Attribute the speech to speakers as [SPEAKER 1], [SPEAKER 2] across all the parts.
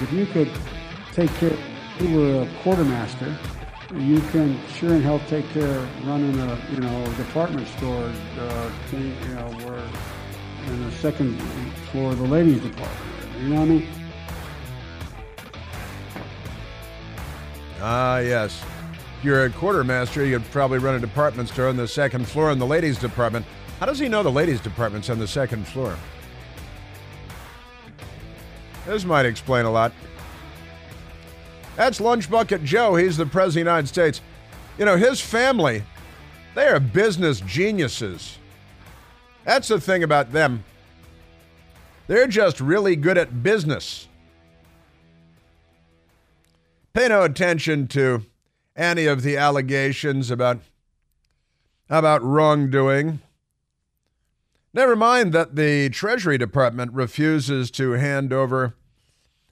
[SPEAKER 1] If you could take care, you were a quartermaster, you can sure in hell take care of running a you know department store, uh, thing, you know, where in the second floor of the ladies department. You know what I mean?
[SPEAKER 2] Ah, yes. If you're a quartermaster, you'd probably run a department store on the second floor in the ladies' department. How does he know the ladies' department's on the second floor? This might explain a lot. That's Lunch Bucket Joe. He's the President of the United States. You know, his family, they are business geniuses. That's the thing about them. They're just really good at business. Pay no attention to any of the allegations about about wrongdoing. Never mind that the Treasury Department refuses to hand over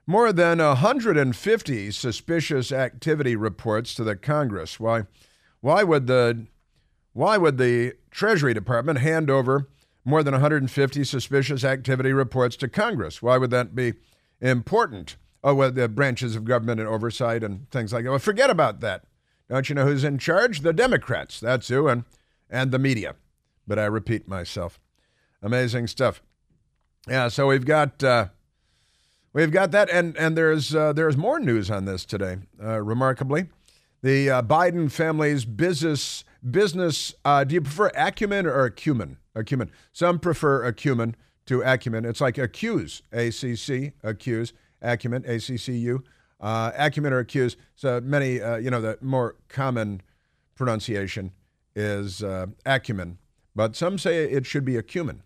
[SPEAKER 2] more than 150 suspicious activity reports to the Congress. Why why would the why would the Treasury Department hand over more than 150 suspicious activity reports to Congress? Why would that be important? Oh, well, the branches of government and oversight and things like that. Well, forget about that. Don't you know who's in charge? The Democrats. That's who, and, and the media. But I repeat myself. Amazing stuff. Yeah, so we've got uh, we've got that, and and there's uh, there's more news on this today. Uh, remarkably, the uh, Biden family's business business. Uh, do you prefer acumen or acumen? Acumen. Some prefer acumen to acumen. It's like accuse, A C C, accuse, acumen, A C C U, uh, acumen or accuse. So many, you know, the more common pronunciation is acumen, but some say it should be acumen.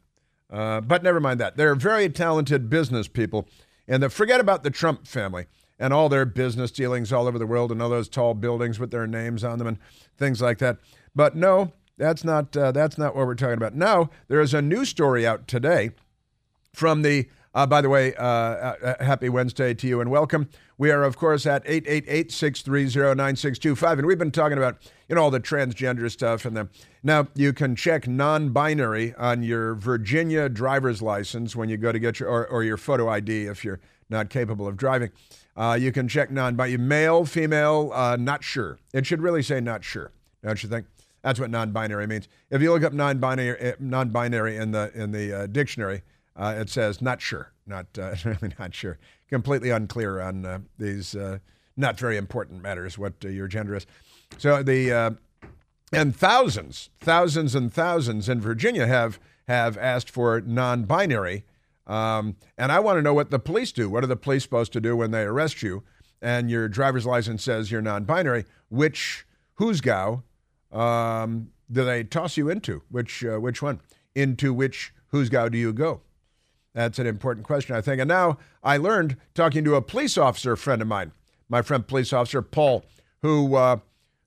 [SPEAKER 2] Uh, but never mind that. They're very talented business people. And forget about the Trump family and all their business dealings all over the world and all those tall buildings with their names on them and things like that. But no, that's not, uh, that's not what we're talking about. Now, there is a new story out today from the uh, by the way, uh, uh, happy Wednesday to you and welcome. We are, of course, at 888 630 9625. And we've been talking about, you know, all the transgender stuff. And the, now you can check non binary on your Virginia driver's license when you go to get your, or, or your photo ID if you're not capable of driving. Uh, you can check non binary, male, female, uh, not sure. It should really say not sure, don't you think? That's what non binary means. If you look up non binary eh, non binary in the, in the uh, dictionary, uh, it says not sure, not uh, really not sure, completely unclear on uh, these uh, not very important matters what uh, your gender is. So the uh, and thousands, thousands and thousands in Virginia have have asked for non-binary. Um, and I want to know what the police do. What are the police supposed to do when they arrest you and your driver's license says you're non-binary? Which hoosegow um, do they toss you into? Which which one? Into which hoosegow do you go? That's an important question, I think. And now I learned talking to a police officer friend of mine, my friend police officer Paul, who uh,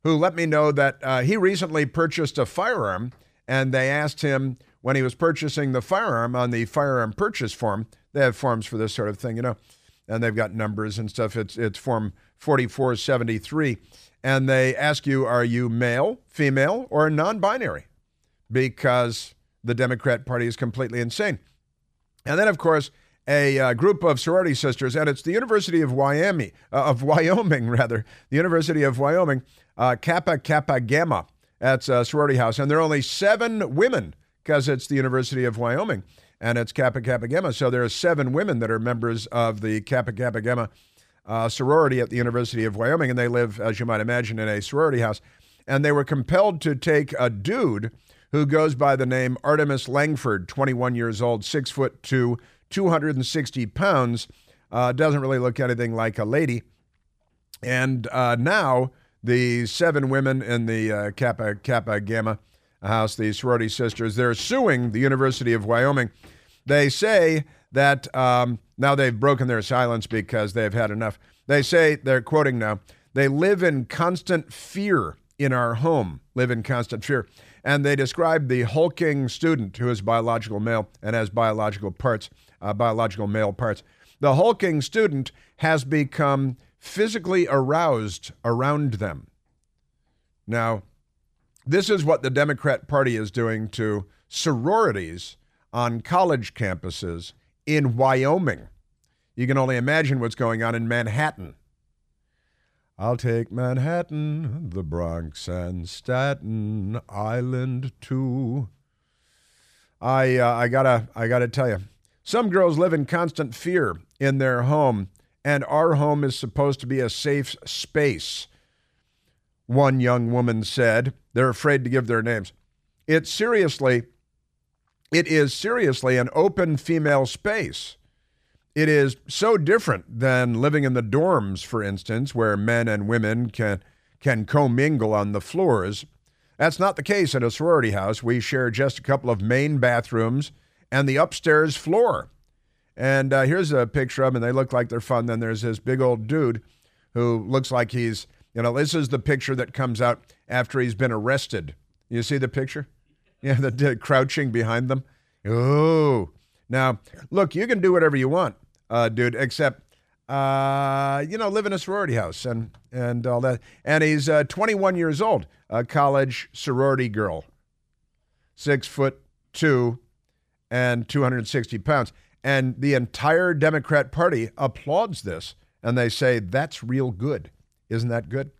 [SPEAKER 2] who let me know that uh, he recently purchased a firearm, and they asked him when he was purchasing the firearm on the firearm purchase form. They have forms for this sort of thing, you know, and they've got numbers and stuff. It's it's form 4473, and they ask you, are you male, female, or non-binary? Because the Democrat Party is completely insane. And then, of course, a uh, group of sorority sisters, and it's the University of Wyoming, uh, of Wyoming rather, the University of Wyoming, uh, Kappa Kappa Gamma. That's a sorority house, and there are only seven women because it's the University of Wyoming, and it's Kappa Kappa Gamma. So there are seven women that are members of the Kappa Kappa Gamma uh, sorority at the University of Wyoming, and they live, as you might imagine, in a sorority house. And they were compelled to take a dude who goes by the name Artemis Langford, 21 years old, six foot two, 260 pounds. Uh, doesn't really look anything like a lady. And uh, now the seven women in the uh, Kappa Kappa Gamma house, the sorority sisters, they're suing the University of Wyoming. They say that um, now they've broken their silence because they've had enough. They say, they're quoting now, they live in constant fear in our home, live in constant fear and they describe the hulking student who is biological male and has biological parts, uh, biological male parts. The hulking student has become physically aroused around them. Now, this is what the Democrat Party is doing to sororities on college campuses in Wyoming. You can only imagine what's going on in Manhattan. I'll take Manhattan, the Bronx, and Staten Island too. I uh, I gotta I gotta tell you, some girls live in constant fear in their home, and our home is supposed to be a safe space. One young woman said they're afraid to give their names. It's seriously, it is seriously an open female space. It is so different than living in the dorms, for instance, where men and women can, can commingle on the floors. That's not the case in a sorority house. We share just a couple of main bathrooms and the upstairs floor. And uh, here's a picture of them, and they look like they're fun. Then there's this big old dude who looks like he's, you know, this is the picture that comes out after he's been arrested. You see the picture? Yeah, the, the crouching behind them. Oh, now look, you can do whatever you want uh, dude, except uh, you know, live in a sorority house and and all that. And he's uh, 21 years old, a college sorority girl, six foot two, and 260 pounds. And the entire Democrat Party applauds this, and they say that's real good. Isn't that good?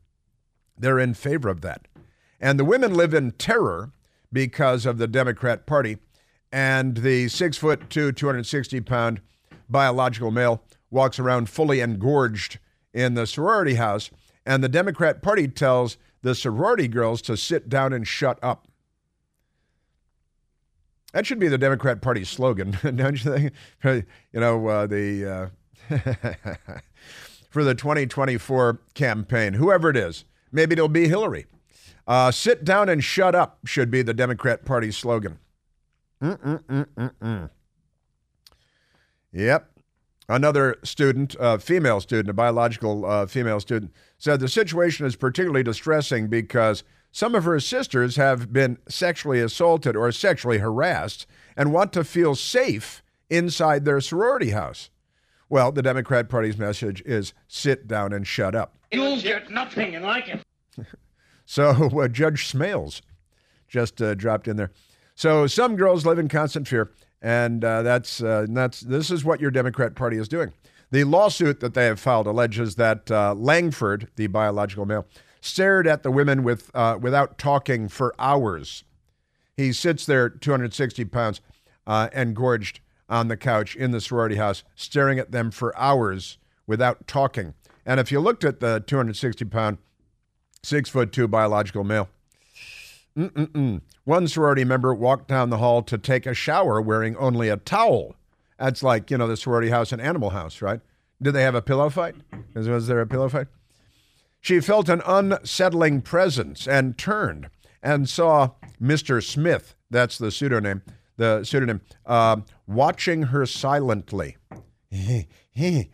[SPEAKER 2] They're in favor of that. And the women live in terror because of the Democrat Party, and the six foot two, 260 pound biological male walks around fully engorged in the sorority house, and the Democrat Party tells the sorority girls to sit down and shut up. That should be the Democrat Party slogan, don't you think? You know, uh, the uh, for the 2024 campaign, whoever it is, maybe it'll be Hillary. Uh, sit down and shut up should be the Democrat Party slogan. Mm-mm-mm-mm-mm. Yep. Another student, a female student, a biological uh, female student, said the situation is particularly distressing because some of her sisters have been sexually assaulted or sexually harassed and want to feel safe inside their sorority house. Well, the Democrat Party's message is sit down and shut up.
[SPEAKER 3] You'll get nothing and like it.
[SPEAKER 2] so uh, Judge Smails just uh, dropped in there. So some girls live in constant fear and uh, that's uh, that's this is what your Democrat Party is doing. The lawsuit that they have filed alleges that uh, Langford, the biological male, stared at the women with uh, without talking for hours. He sits there, 260 pounds, uh, engorged on the couch in the sorority house, staring at them for hours without talking. And if you looked at the 260 pound, six foot two biological male, Mm-mm-mm. One sorority member walked down the hall to take a shower wearing only a towel. That's like, you know, the sorority house and animal house, right? Did they have a pillow fight? Was there a pillow fight? She felt an unsettling presence and turned and saw Mr. Smith, that's the pseudonym, the pseudonym, uh, watching her silently. then he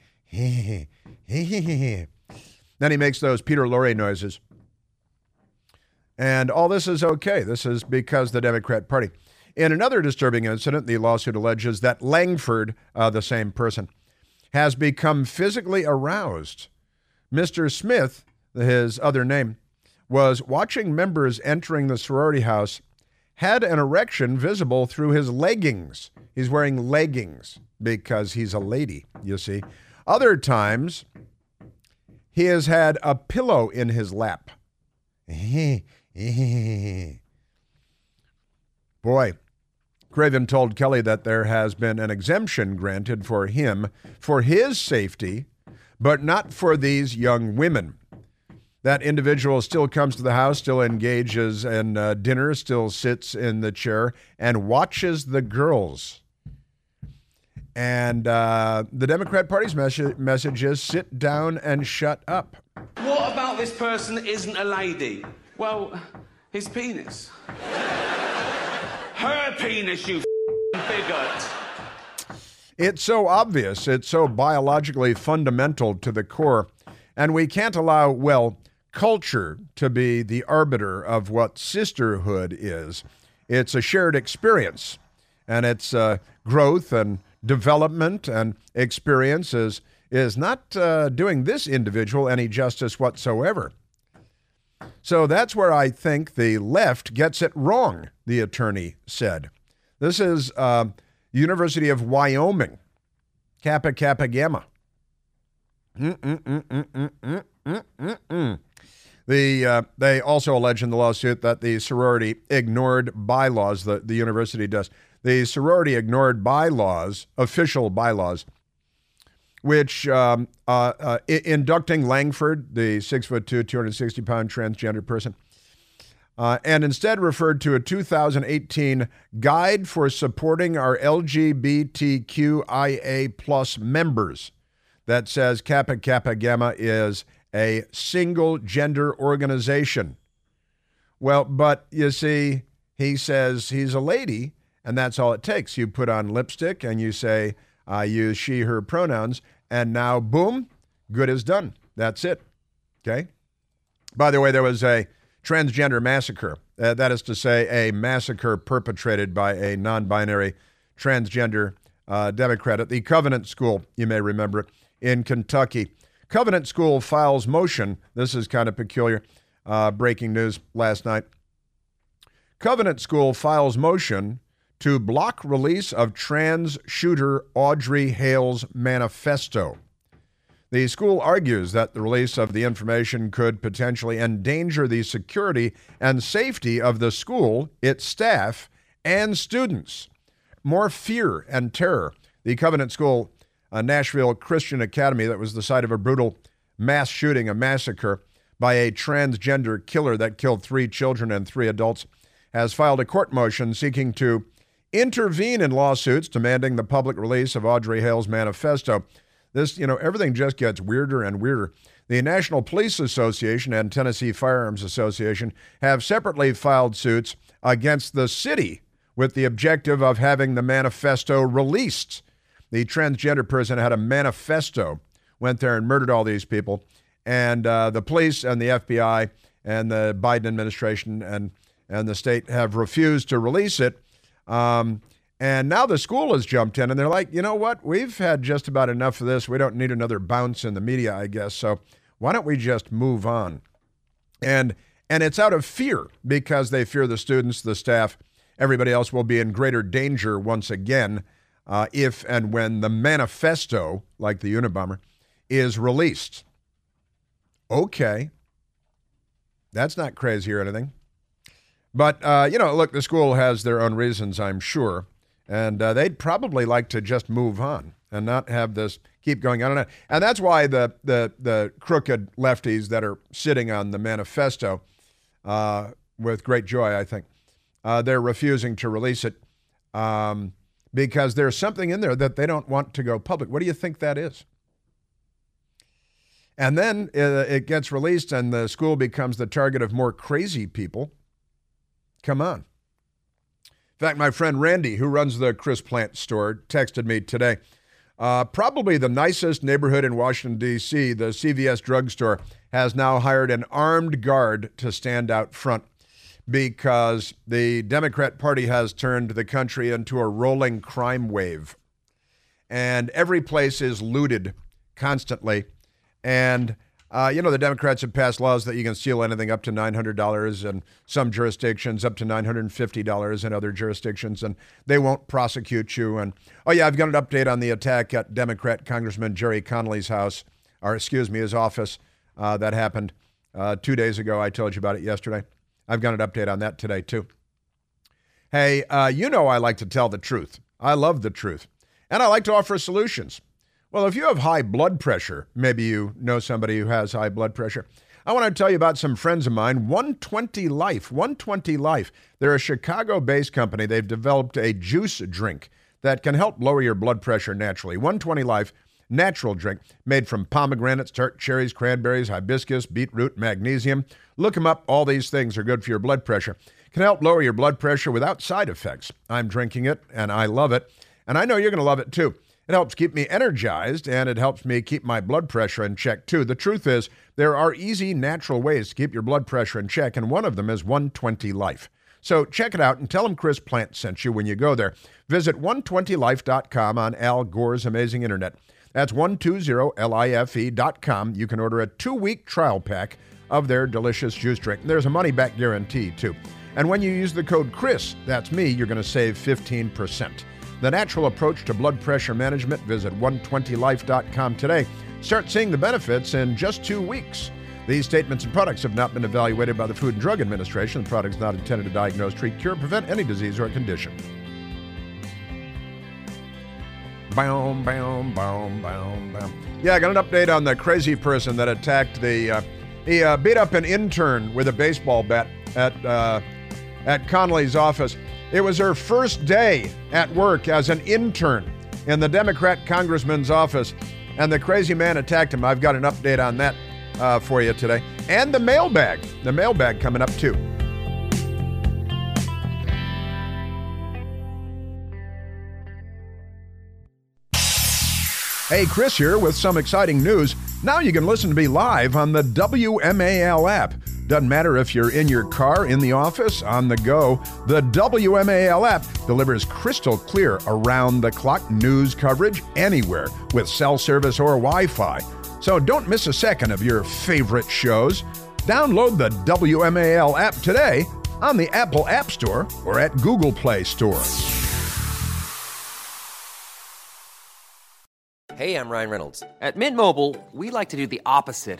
[SPEAKER 2] makes those Peter Lorre noises. And all this is okay. This is because the Democrat Party. In another disturbing incident, the lawsuit alleges that Langford, uh, the same person, has become physically aroused. Mr. Smith, his other name, was watching members entering the sorority house, had an erection visible through his leggings. He's wearing leggings because he's a lady, you see. Other times, he has had a pillow in his lap. Boy, Craven told Kelly that there has been an exemption granted for him for his safety, but not for these young women. That individual still comes to the house, still engages in uh, dinner, still sits in the chair, and watches the girls. And uh, the Democrat Party's mes- message is sit down and shut up.
[SPEAKER 4] What about this person isn't a lady? Well, his penis. Her penis, you bigot.
[SPEAKER 2] It's so obvious. It's so biologically fundamental to the core. And we can't allow, well, culture to be the arbiter of what sisterhood is. It's a shared experience, and its uh, growth and development and experience is, is not uh, doing this individual any justice whatsoever. So that's where I think the left gets it wrong, the attorney said. This is uh, University of Wyoming, Kappa Kappa Gamma. Mm, mm, mm, the, uh, they also allege in the lawsuit that the sorority ignored bylaws, the, the university does. The sorority ignored bylaws, official bylaws, which um, uh, uh, inducting Langford, the six foot two, 260 pound transgender person, uh, and instead referred to a 2018 guide for supporting our LGBTQIA plus members that says Kappa Kappa Gamma is a single gender organization. Well, but you see, he says he's a lady, and that's all it takes. You put on lipstick and you say, I use she, her pronouns, and now, boom, good is done. That's it. Okay? By the way, there was a transgender massacre. Uh, that is to say, a massacre perpetrated by a non binary transgender uh, Democrat at the Covenant School, you may remember, it, in Kentucky. Covenant School files motion. This is kind of peculiar. Uh, breaking news last night. Covenant School files motion to block release of trans shooter Audrey Hale's manifesto. The school argues that the release of the information could potentially endanger the security and safety of the school, its staff, and students. More fear and terror. The Covenant School, a Nashville Christian academy that was the site of a brutal mass shooting, a massacre by a transgender killer that killed three children and three adults, has filed a court motion seeking to intervene in lawsuits demanding the public release of Audrey Hale's manifesto. This, you know, everything just gets weirder and weirder. The National Police Association and Tennessee Firearms Association have separately filed suits against the city with the objective of having the manifesto released. The transgender person had a manifesto, went there and murdered all these people, and uh, the police and the FBI and the Biden administration and and the state have refused to release it. Um, and now the school has jumped in and they're like, you know what? We've had just about enough of this. We don't need another bounce in the media, I guess. So why don't we just move on? And and it's out of fear because they fear the students, the staff, everybody else will be in greater danger once again uh, if and when the manifesto, like the Unabomber, is released. Okay. That's not crazy or anything. But, uh, you know, look, the school has their own reasons, I'm sure. And uh, they'd probably like to just move on and not have this keep going on and on. And that's why the, the, the crooked lefties that are sitting on the manifesto uh, with great joy, I think, uh, they're refusing to release it um, because there's something in there that they don't want to go public. What do you think that is? And then uh, it gets released, and the school becomes the target of more crazy people. Come on. In fact, my friend Randy, who runs the Chris Plante store, texted me today. Uh, probably the nicest neighborhood in Washington, D.C., the CVS drugstore, has now hired an armed guard to stand out front because the Democrat Party has turned the country into a rolling crime wave. And every place is looted constantly. And uh, you know, the Democrats have passed laws that you can steal anything up to $900 in some jurisdictions, up to $950 in other jurisdictions, and they won't prosecute you. And oh, yeah, I've got an update on the attack at Democrat Congressman Gerry Connolly's house, or excuse me, his office uh, that happened uh, two days ago. I told you about it yesterday. I've got an update on that today, too. Hey, uh, you know I like to tell the truth. I love the truth. And I like to offer solutions. Well, if you have high blood pressure, maybe you know somebody who has high blood pressure. I want to tell you about some friends of mine, 120 Life. 120 Life. They're a Chicago based company. They've developed a juice drink that can help lower your blood pressure naturally. 120 Life natural drink made from pomegranates, tart cherries, cranberries, hibiscus, beetroot, magnesium. Look them up. All these things are good for your blood pressure. Can help lower your blood pressure without side effects. I'm drinking it and I love it. And I know you're going to love it too. It helps keep me energized and it helps me keep my blood pressure in check too. The truth is, there are easy, natural ways to keep your blood pressure in check, and one of them is 120 Life. So check it out and tell them Chris Plante sent you when you go there. Visit 120life.com on Al Gore's amazing internet. That's 120life.com. You can order a two week trial pack of their delicious juice drink. There's a money back guarantee too. And when you use the code CHRIS, that's me, you're going to save 15%. The natural approach to blood pressure management. Visit 120life.com today Start seeing the benefits in just two weeks. These statements and products have not been evaluated by the Food and Drug Administration. The product is not intended to diagnose, treat, cure, prevent any disease or condition. Boom, boom, boom, boom, boom. Yeah, I got an update on the crazy person that attacked the. Uh, he uh, beat up an intern with a baseball bat at uh, at Connolly's office. It was her first day at work as an intern in the Democrat congressman's office, and the crazy man attacked him. I've got an update on that uh, for you today, and the mailbag. The mailbag coming up too. Hey, Chris here with some exciting news. Now you can listen to me live on the WMAL app. Doesn't matter if you're in your car, in the office, on the go, the WMAL app delivers crystal clear around the clock news coverage anywhere with cell service or Wi Fi. So don't miss a second of your favorite shows. Download the WMAL app today on the Apple App Store or at Google Play Store.
[SPEAKER 5] Hey, I'm Ryan Reynolds. At Mint Mobile, we like to do the opposite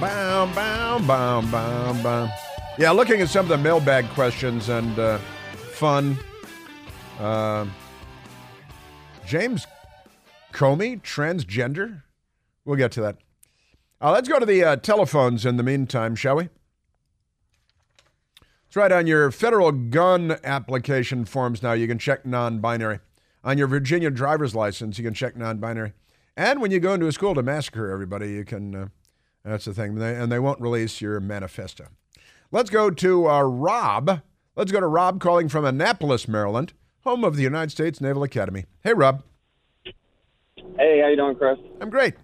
[SPEAKER 2] Bow, bow, bow, bow, bow. Yeah, looking at some of the mailbag questions and uh, fun. Uh, James Comey, transgender? We'll get to that. Uh, let's go to the uh, telephones in the meantime, shall we? It's right. On your federal gun application forms now, you can check non binary. On your Virginia driver's license, you can check non binary. And when you go into a school to massacre everybody, you can. That's the thing. And they won't release your manifesto. Let's go to uh, Rob. Let's go to Rob calling from Annapolis, Maryland, home of the United States Naval Academy. Hey, Rob.
[SPEAKER 6] Hey, how you doing, Chris?
[SPEAKER 2] I'm great.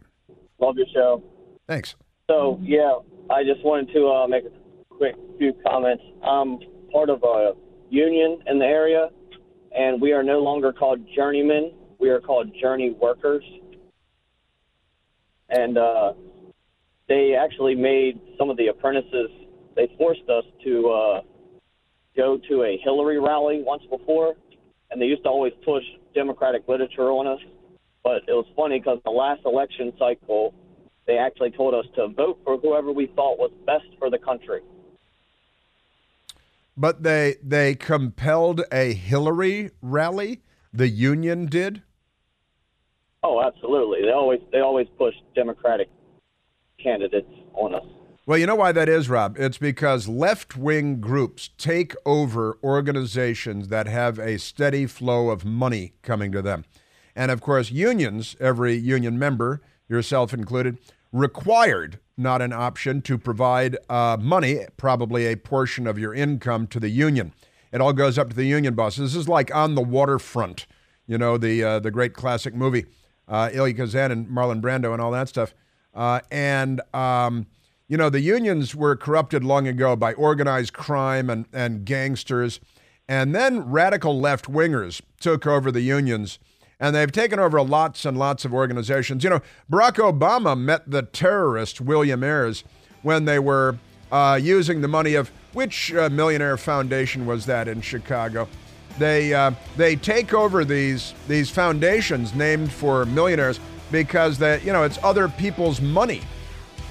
[SPEAKER 6] Love your show.
[SPEAKER 2] Thanks.
[SPEAKER 6] So, yeah, I just wanted to uh, make a quick few comments. I'm part of a union in the area, and we are no longer called journeymen. We are called journey workers. And uh, they actually made some of the apprentices, they forced us to uh, go to a Hillary rally once before, and they used to always push Democratic literature on us. But it was funny because the last election cycle, they actually told us to vote for whoever we thought was best for the country.
[SPEAKER 2] But they they compelled a Hillary rally. The union did.
[SPEAKER 6] Oh, absolutely. They always they always push Democratic candidates on us.
[SPEAKER 2] Well, you know why that is, Rob? It's because left wing groups take over organizations that have a steady flow of money coming to them. And of course, unions, every union member, yourself included, required, not an option, to provide uh, money, probably a portion of your income, to the union. It all goes up to the union boss. This is like on the waterfront, you know, the uh, the great classic movie, uh, Elia Kazan and Marlon Brando and all that stuff. Uh, and, um, you know, the unions were corrupted long ago by organized crime and, and gangsters. And then radical left wingers took over the unions. And they've taken over lots and lots of organizations. You know, Barack Obama met the terrorist William Ayers when they were uh, using the money of which uh, millionaire foundation was that in Chicago? They uh, they take over these these foundations named for millionaires because that you know it's other people's money.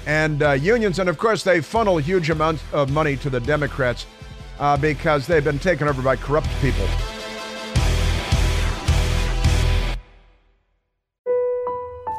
[SPEAKER 2] And uh, unions and of course they funnel huge amounts of money to the democrats uh, because they've been taken over by corrupt people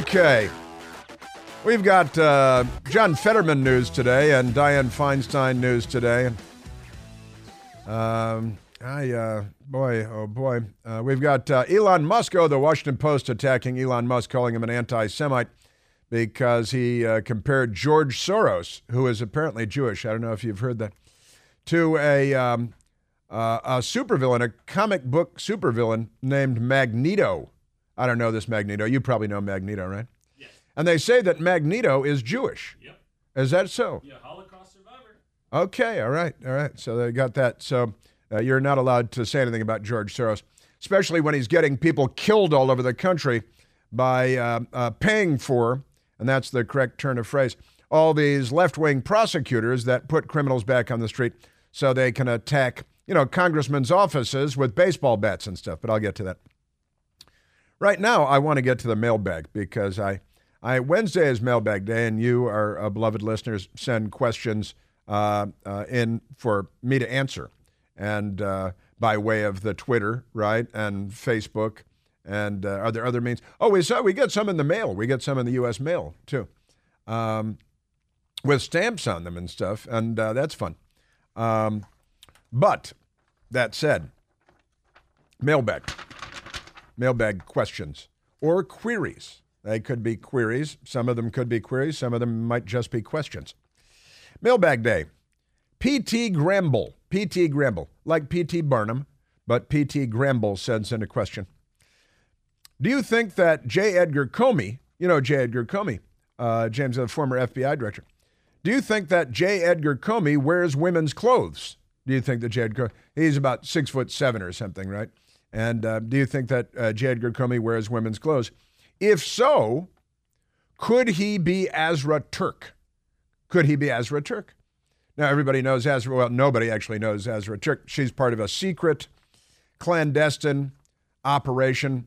[SPEAKER 2] Okay. We've got uh, John Fetterman news today and Dianne Feinstein news today. Um, I, uh, boy, oh boy. Uh, we've got uh, Elon Musk, oh, the Washington Post attacking Elon Musk, calling him an anti Semite because he uh, compared George Soros, who is apparently Jewish, I don't know if you've heard that, to a, um, uh, a supervillain, a comic book supervillain named Magneto. I don't know this Magneto. You probably know Magneto, right? Yes. And they say that Magneto is Jewish.
[SPEAKER 7] Yep.
[SPEAKER 2] Is that so?
[SPEAKER 7] Yeah, Holocaust survivor.
[SPEAKER 2] Okay, all right, all right. So they got that. So uh, you're not allowed to say anything about George Soros, especially when he's getting people killed all over the country by uh, uh, paying for, and that's the correct turn of phrase, all these left wing prosecutors that put criminals back on the street so they can attack, you know, congressmen's offices with baseball bats and stuff. But I'll get to that. Right now, I want to get to the mailbag because I, I Wednesday is mailbag day, and you, our uh, beloved listeners, send questions uh, uh, in for me to answer, and uh, by way of the Twitter, right, and Facebook, and uh, are there other means? Oh, we saw we get some in the mail. We get some in the U.S. mail too, um, with stamps on them and stuff, and uh, that's fun. Um, but that said, mailbag mailbag questions or queries. They could be queries. Some of them could be queries. Some of them might just be questions. Mailbag day. P.T. Gramble. P.T. Gramble. Like P.T. Barnum, but P.T. Gramble sends in a question. Do you think that J. Edgar Comey, you know J. Edgar Comey, uh, James, the former FBI director, do you think that J. Edgar Comey wears women's clothes? Do you think that J. Edgar, he's about six foot seven or something, right? And uh, do you think that uh, J. Edgar Comey wears women's clothes? If so, could he be Azra Turk? Could he be Azra Turk? Now, everybody knows Azra. Well, nobody actually knows Azra Turk. She's part of a secret, clandestine operation.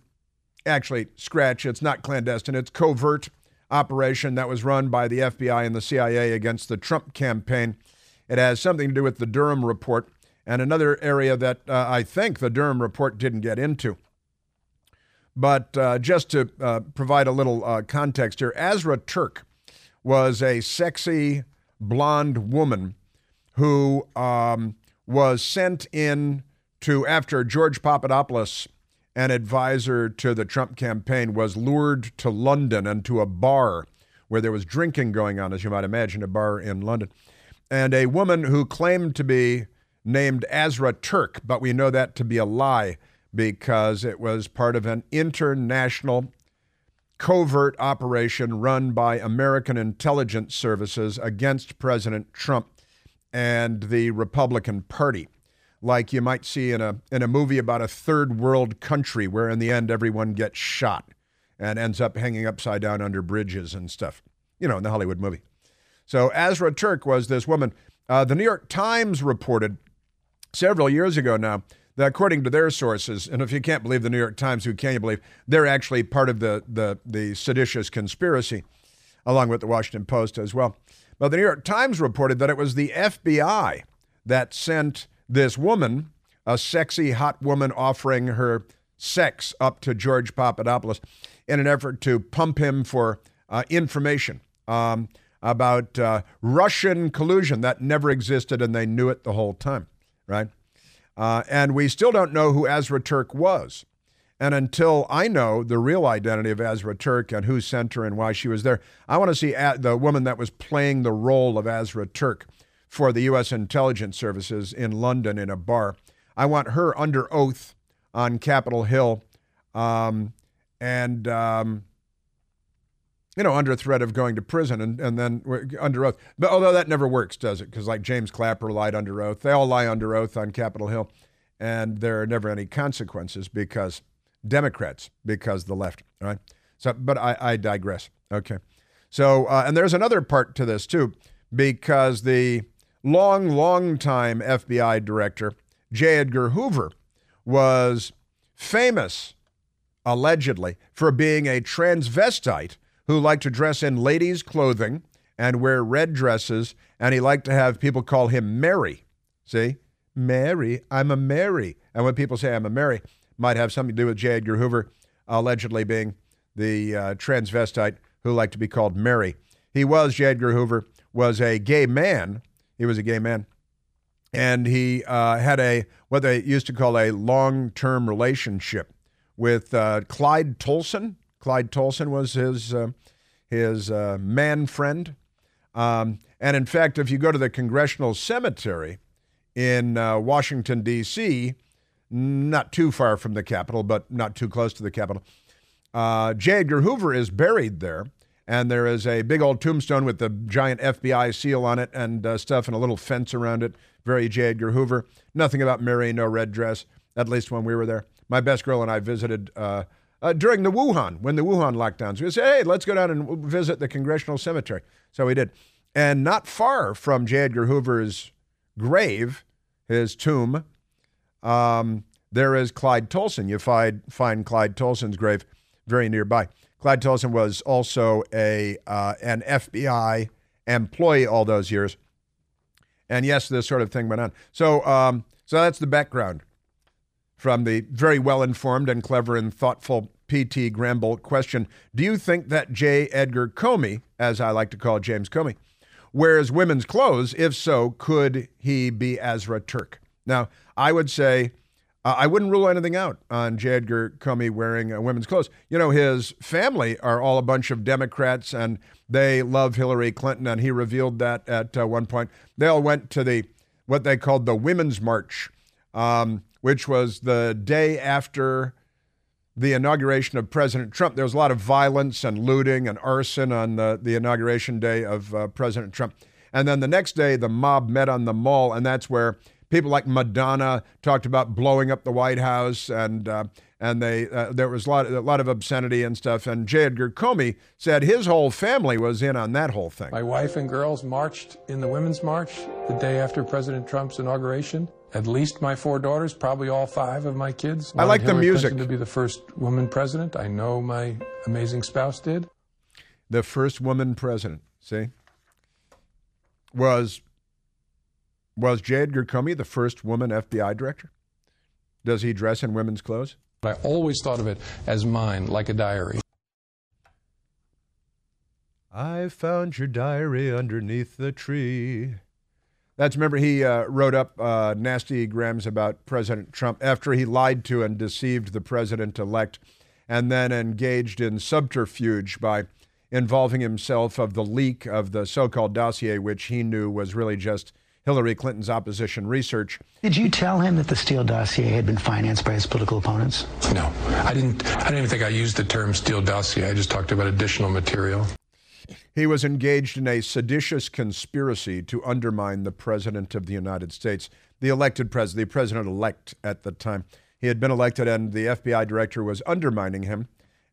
[SPEAKER 2] Actually, scratch, it's not clandestine, it's covert operation that was run by the FBI and the CIA against the Trump campaign. It has something to do with the Durham report and another area that uh, I think the Durham report didn't get into. But uh, just to uh, provide a little uh, context here, Azra Turk was a sexy blonde woman who um, was sent in to, after George Papadopoulos, an advisor to the Trump campaign, was lured to London and to a bar where there was drinking going on, as you might imagine, a bar in London. And a woman who claimed to be named Azra Turk, but we know that to be a lie because it was part of an international covert operation run by American intelligence services against President Trump and the Republican Party. Like you might see in a in a movie about a third world country where in the end everyone gets shot and ends up hanging upside down under bridges and stuff. You know, in the Hollywood movie. So Azra Turk was this woman. Uh, the New York Times reported several years ago now that according to their sources, and if you can't believe the New York Times, who can you believe? They're actually part of the, the, the seditious conspiracy, along with the Washington Post as well. But the New York Times reported that it was the FBI that sent this woman, a sexy, hot woman offering her sex up to George Papadopoulos in an effort to pump him for uh, information um, about uh, Russian collusion that never existed and they knew it the whole time right? Uh, and we still don't know who Azra Turk was. And until I know the real identity of Azra Turk and who sent her and why she was there, I want to see the woman that was playing the role of Azra Turk for the U.S. intelligence services in London in a bar. I want her under oath on Capitol Hill um, and um, you know, under threat of going to prison and, and then under oath. But although that never works, does it? Because like James Clapper lied under oath. They all lie under oath on Capitol Hill, and there are never any consequences because Democrats, because the left, right? So, but I, I digress. Okay. So, uh, and there's another part to this too, because the long, long time FBI director, J. Edgar Hoover, was famous, allegedly, for being a transvestite who liked to dress in ladies' clothing and wear red dresses, and he liked to have people call him Mary. See? Mary, I'm a Mary. And when people say I'm a Mary, might have something to do with J. Edgar Hoover allegedly being the uh, transvestite who liked to be called Mary. He was, J. Edgar Hoover, was a gay man. He was a gay man. And he uh, had a, what they used to call a long term relationship with uh, Clyde Tolson. Clyde Tolson was his, uh, his uh, man friend. Um, and in fact, if you go to the Congressional Cemetery in uh, Washington, D.C., not too far from the Capitol, but not too close to the Capitol, uh, J. Edgar Hoover is buried there. And there is a big old tombstone with the giant FBI seal on it and uh, stuff and a little fence around it. Very J. Edgar Hoover. Nothing about Mary, no red dress, at least when we were there. My best girl and I visited uh, during the Wuhan, when the Wuhan lockdowns. We said, hey, let's go down and visit the Congressional Cemetery. So we did. And not far from J. Edgar Hoover's grave, his tomb, um, there is Clyde Tolson. You find, find Clyde Tolson's grave very nearby. Clyde Tolson was also a uh, an FBI employee all those years, and yes, this sort of thing went on. So, um, so that's the background from the very well informed and clever and thoughtful P.T. Grambolt question: Do you think that J. Edgar Comey, as I like to call James Comey, wears women's clothes? If so, could he be Azra Turk? Now, I would say uh, I wouldn't rule anything out on J. Edgar Comey wearing uh, women's clothes. You know, his family are all a bunch of Democrats and they love Hillary Clinton, and he revealed that at uh, one point. They all went to the what they called the Women's March, um, which was the day after the inauguration of President Trump. There was a lot of violence and looting and arson on the, the inauguration day of uh, President Trump. And then the next day, the mob met on the mall, and that's where people like Madonna talked about blowing up the White House, and uh, and they uh, there was a lot a lot of obscenity and stuff. And J. Edgar Comey said his whole family was in on that whole thing.
[SPEAKER 7] My wife and girls marched in the Women's March the day after President Trump's inauguration. At least my four daughters, probably all five of my kids.
[SPEAKER 2] I like
[SPEAKER 7] Hillary
[SPEAKER 2] the music.
[SPEAKER 7] Clinton to be the first woman president. I know my amazing spouse did.
[SPEAKER 2] The first woman president. See, was was J. Edgar Comey the first woman FBI director? Does he dress in women's clothes?
[SPEAKER 7] I always thought of it as mine, like a diary.
[SPEAKER 2] I found your diary underneath the tree. That's remember he uh, wrote up uh, nasty grams about President Trump after he lied to and deceived the president elect, and then engaged in subterfuge by involving himself of the leak of the so-called dossier, which he knew was really just Hillary Clinton's opposition research.
[SPEAKER 8] Did you tell him that the Steele dossier had been financed by his political opponents?
[SPEAKER 7] No, I didn't. I didn't even think I used the term Steele dossier. I just talked about additional material.
[SPEAKER 2] He was engaged in a seditious conspiracy to undermine the President of the United States, the elected president, the president elect at the time. He had been elected, and the FBI director was undermining him.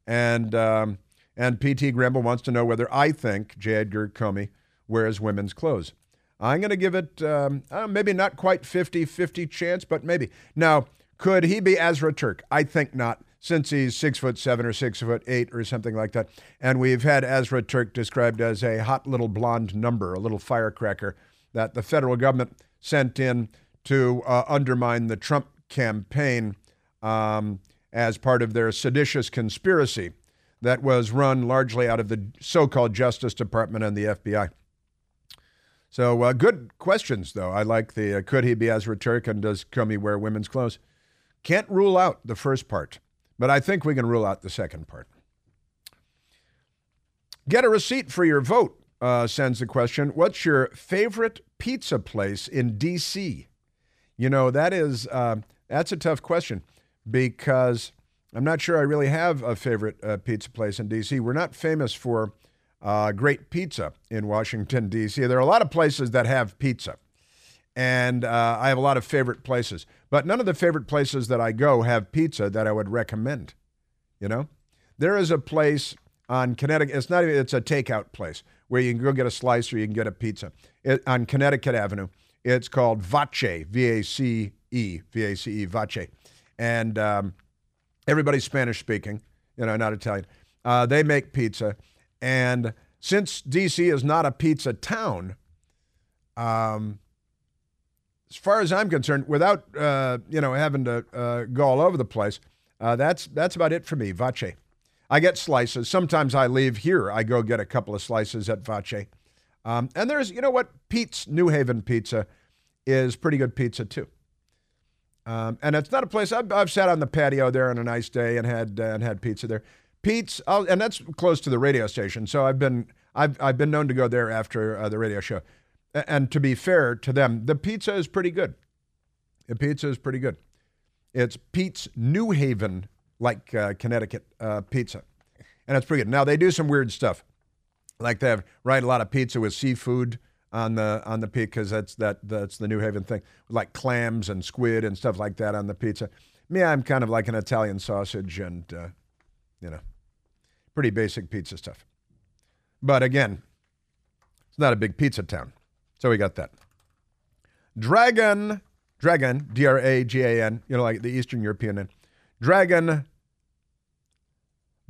[SPEAKER 2] And um, and P.T. Gramble wants to know whether I think J. Edgar Comey wears women's clothes. I'm going to give it um, uh, maybe not quite 50 50 chance, but maybe. Now, could he be Azra Turk? I think not, since he's six foot seven or six foot eight or something like that. And we've had Azra Turk described as a hot little blonde number, a little firecracker that the federal government sent in to uh, undermine the Trump campaign um, as part of their seditious conspiracy that was run largely out of the so called Justice Department and the FBI. So uh, good questions, though. I like the uh, could he be Azra Turk and does Comey wear women's clothes? Can't rule out the first part, but I think we can rule out the second part. Get a receipt for your vote, uh, sends the question. What's your favorite pizza place in D.C.? You know, that is, uh, that's a tough question because I'm not sure I really have a favorite uh, pizza place in D.C. We're not famous for uh, great pizza in Washington, D.C. There are a lot of places that have pizza. And uh, I have a lot of favorite places. But none of the favorite places that I go have pizza that I would recommend. You know? There is a place on Connecticut, it's not even, it's a takeout place where you can go get a slice or you can get a pizza. It, on Connecticut Avenue. It's called Vace, V A C E, V A C E, Vace. And um, everybody's Spanish speaking, you know, not Italian. Uh, they make pizza. And since DC is not a pizza town, um, as far as I'm concerned, without uh, you know having to uh, go all over the place, uh, that's that's about it for me. Vace, I get slices. Sometimes I leave here. I go get a couple of slices at Vace, Um, and there's, you know what? Pete's New Haven Pizza is pretty good pizza too. Um, and it's not a place I've, I've, sat on the patio there on a nice day and had uh, and had pizza there. Pete's, I'll, and that's close to the radio station, so I've been I've I've been known to go there after uh, the radio show. And to be fair to them, the pizza is pretty good. The pizza is pretty good. It's Pete's New Haven, like uh, Connecticut uh, pizza, and it's pretty good. Now they do some weird stuff, like they have right a lot of pizza with seafood on the on the pizza because that's that that's the New Haven thing, like clams and squid and stuff like that on the pizza. Me, I'm kind of like an Italian sausage and uh, you know, pretty basic pizza stuff. But again, it's not a big pizza town, so we got that. Dragon, Dragon, D R A G A N, you know, like the Eastern European name. Dragan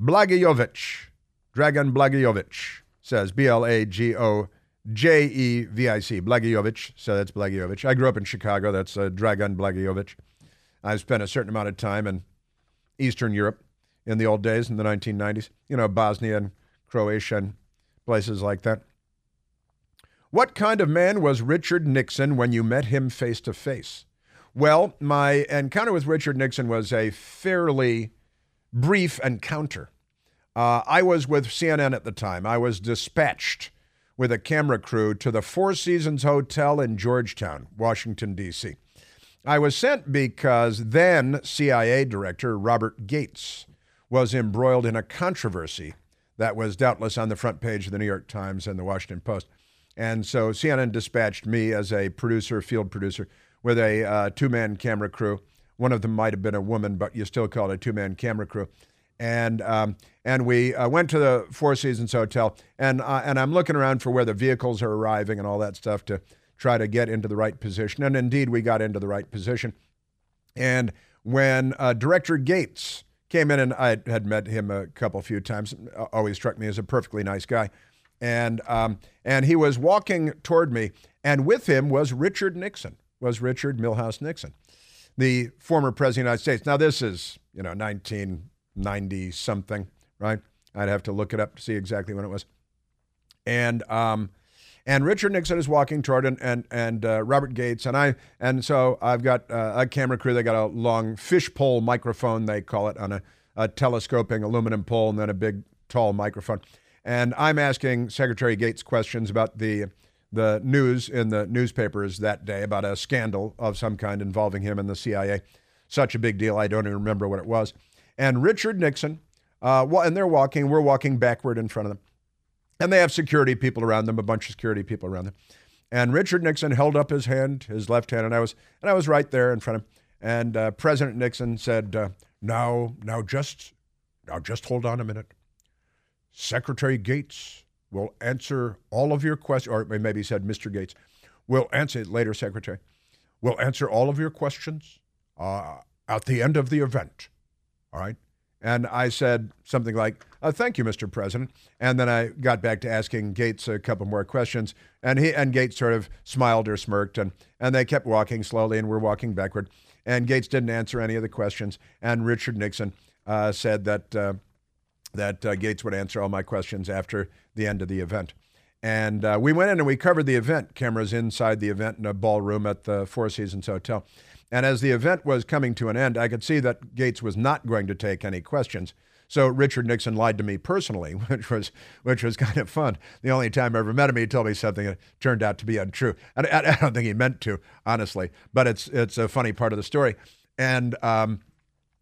[SPEAKER 2] Blagojevic. Dragan Blagojevic says B L A G O J E V I C, Blagojevic. So that's Blagojevic. I grew up in Chicago. That's uh, Dragan Blagojevic. I spent a certain amount of time in Eastern Europe in the old days in the 1990s, you know, Bosnia and Croatia and places like that. What kind of man was Richard Nixon when you met him face to face? Well, my encounter with Richard Nixon was a fairly brief encounter. Uh, I was with CNN at the time. I was dispatched with a camera crew to the Four Seasons Hotel in Georgetown, Washington, D.C. I was sent because then CIA Director Robert Gates was embroiled in a controversy that was doubtless on the front page of the New York Times and the Washington Post. And so CNN dispatched me as a producer, field producer, with a uh, two man camera crew. One of them might have been a woman, but you still call it a two man camera crew and um, and we uh, went to the Four Seasons Hotel, and uh, and I'm looking around for where the vehicles are arriving and all that stuff to try to get into the right position. And indeed, we got into the right position. And when uh, Director Gates came in, and I had met him a couple few times, always struck me as a perfectly nice guy, and um, and he was walking toward me, and with him was Richard Nixon, was Richard Milhous Nixon, the former president of the United States. Now this is you know 1990 something, right? I'd have to look it up to see exactly when it was. And um, and Richard Nixon is walking toward and and, and uh, Robert Gates and I and so I've got uh, a camera crew. They got a long fishpole microphone they call it on a, a telescoping aluminum pole and then a big tall microphone. And I'm asking Secretary Gates questions about the the news in the newspapers that day about a scandal of some kind involving him and the CIA. Such a big deal, I don't even remember what it was and Richard Nixon. Uh, and they're walking, we're walking backward in front of them. And they have security people around them, a bunch of security people around them. And Richard Nixon held up his hand, his left hand, and I was and I was right there in front of him. And uh, President Nixon said, uh, "Now, now, just now, just hold on a minute. Secretary Gates will answer all of your questions, or maybe he said Mr. Gates will answer later. Secretary will answer all of your questions uh, at the end of the event. All right. And I said something like, uh, "Thank you, Mr. President." And then I got back to asking Gates a couple more questions, and he and Gates sort of smiled or smirked, and and they kept walking slowly, and we're walking backward. And Gates didn't answer any of the questions, and Richard Nixon uh, said that uh, that uh, Gates would answer all my questions after the end of the event. And uh, we went in and we covered the event, cameras inside the event in a ballroom at the Four Seasons Hotel. And as the event was coming to an end, I could see that Gates was not going to take any questions. So Richard Nixon lied to me personally, which was which was kind of fun. The only time I ever met him, he told me something that turned out to be untrue. I, I, I don't think he meant to, honestly, but it's it's a funny part of the story. And um,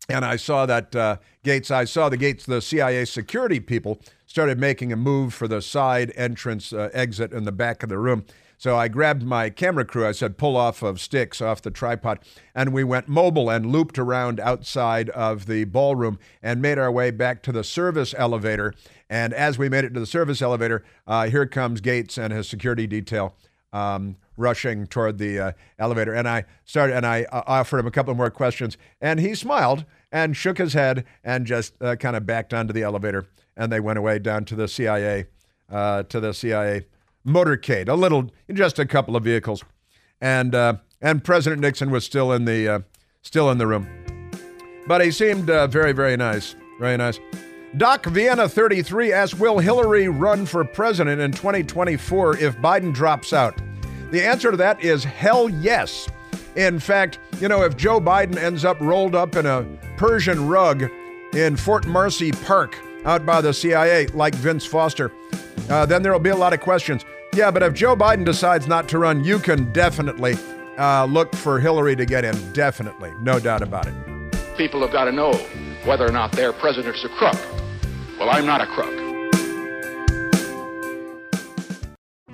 [SPEAKER 2] and I saw that uh, Gates. I saw the Gates. The CIA security people started making a move for the side entrance uh, exit in the back of the room. So I grabbed my camera crew. I said, pull off of sticks off the tripod. And we went mobile and looped around outside of the ballroom and made our way back to the service elevator. And as we made it to the service elevator, uh, here comes Gates and his security detail. Um, rushing toward the uh, elevator. And I started and I uh, offered him a couple more questions. And he smiled and shook his head and just uh, kind of backed onto the elevator. And they went away down to the CIA, uh, to the CIA motorcade, a little, just a couple of vehicles, and uh, and President Nixon was still in the uh, still in the room, but he seemed very very nice, very nice. Doc Vienna 33 asks Will Hillary run for president in 2024 if Biden drops out? The answer to that is hell yes. In fact, you know, if Joe Biden ends up rolled up in a Persian rug in Fort Marcy Park out by the CIA, like Vince Foster, uh, then there will be a lot of questions. Yeah, but if Joe Biden decides not to run, you can definitely uh, look for Hillary to get in. Definitely. No doubt about it.
[SPEAKER 9] People have got to know whether or not their president's a crook. Well, I'm not a crook.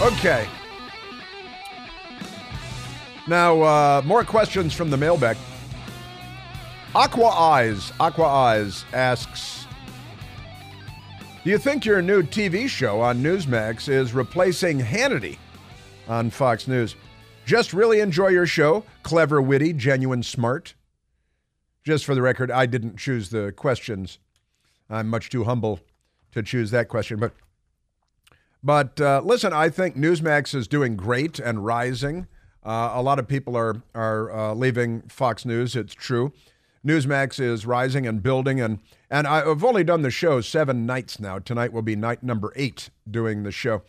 [SPEAKER 2] Okay. Now, uh, more questions from the mailbag. Aqua Eyes, Aqua Eyes asks Do you think your new TV show on Newsmax is replacing Hannity on Fox News? Just really enjoy your show. Clever, witty, genuine, smart. Just for the record, I didn't choose the questions. I'm much too humble to choose that question, but but uh, listen, I think Newsmax is doing great and rising. Uh, a lot of people are are uh, leaving Fox News. It's true. Newsmax is rising and building, and and I've only done the show seven nights now. Tonight will be night number eight doing the show,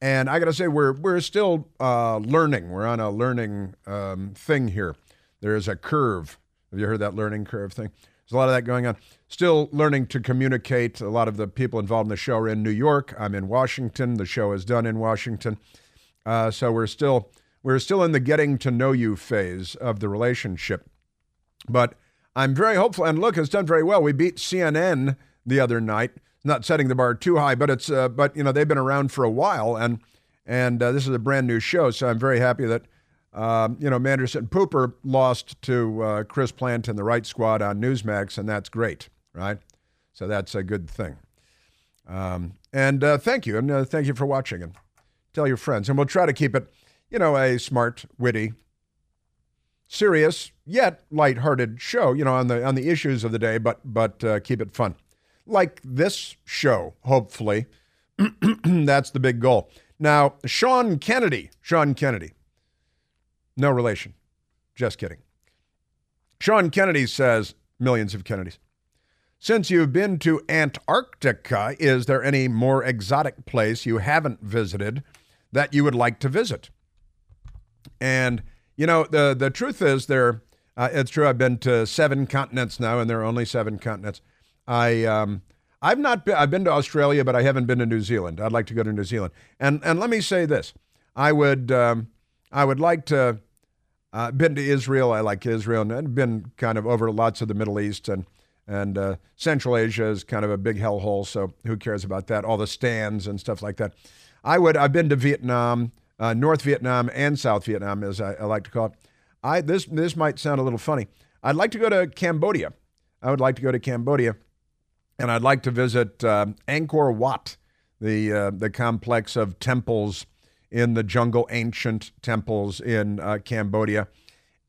[SPEAKER 2] and I got to say we're we're still uh, learning. We're on a learning um, thing here. There is a curve. Have you heard that learning curve thing? There's a lot of that going on. Still learning to communicate. A lot of the people involved in the show are in New York. I'm in Washington. The show is done in Washington. Uh, so we're still we're still in the getting to know you phase of the relationship. But I'm very hopeful. And look, it's done very well. We beat CNN the other night. Not setting the bar too high, but it's uh, but you know they've been around for a while, and and uh, this is a brand new show. So I'm very happy that um, you know, Manderson Pooper lost to uh, Chris Plante and the Right Squad on Newsmax, and that's great, right? So that's a good thing. Um, and uh, thank you, and uh, thank you for watching, and tell your friends, and we'll try to keep it, you know, a smart, witty, serious yet lighthearted show, you know, on the on the issues of the day, but but uh, keep it fun, like this show. Hopefully, that's the big goal. Now, Sean Kennedy, Sean Kennedy. No relation. Just kidding. Sean Kennedy says, millions of Kennedys. Since you've been to Antarctica, is there any more exotic place you haven't visited that you would like to visit? And, you know, the, the truth is, there, uh, it's true, I've been to seven continents now, and there are only seven continents. I, um, I've not been, I've been to Australia, but I haven't been to New Zealand. I'd like to go to New Zealand. And, and let me say this I would, um, I would like to, uh, been to Israel. I like Israel, and I've been kind of over lots of the Middle East and and uh, Central Asia is kind of a big hellhole. So who cares about that? All the stands and stuff like that. I would. I've been to Vietnam, uh, North Vietnam, and South Vietnam, as I, I, like to call it. I this this might sound a little funny. I'd like to go to Cambodia. I would like to go to Cambodia, and I'd like to visit uh, Angkor Wat, the uh, the complex of temples in the jungle, ancient temples in uh, Cambodia,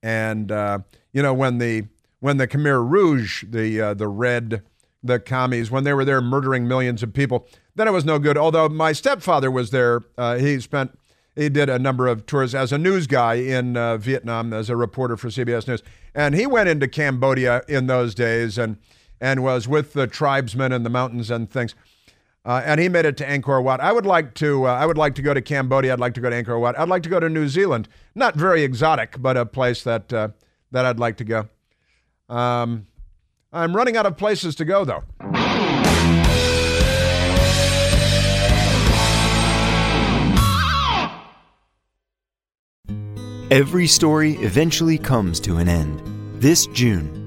[SPEAKER 2] and uh, you know when the when the Khmer Rouge, the uh, the red, the commies, when they were there murdering millions of people, then it was no good. Although my stepfather was there, uh, he spent he did a number of tours as a news guy in uh, Vietnam as a reporter for CBS News, and he went into Cambodia in those days and and was with the tribesmen in the mountains and things. Uh, and he made it to Angkor Wat. I would like to. Uh, I would like to go to Cambodia. I'd like to go to Angkor Wat. I'd like to go to New Zealand. Not very exotic, but a place that uh, that I'd like to go. Um, I'm running out of places to go, though.
[SPEAKER 10] Every story eventually comes to an end. This June,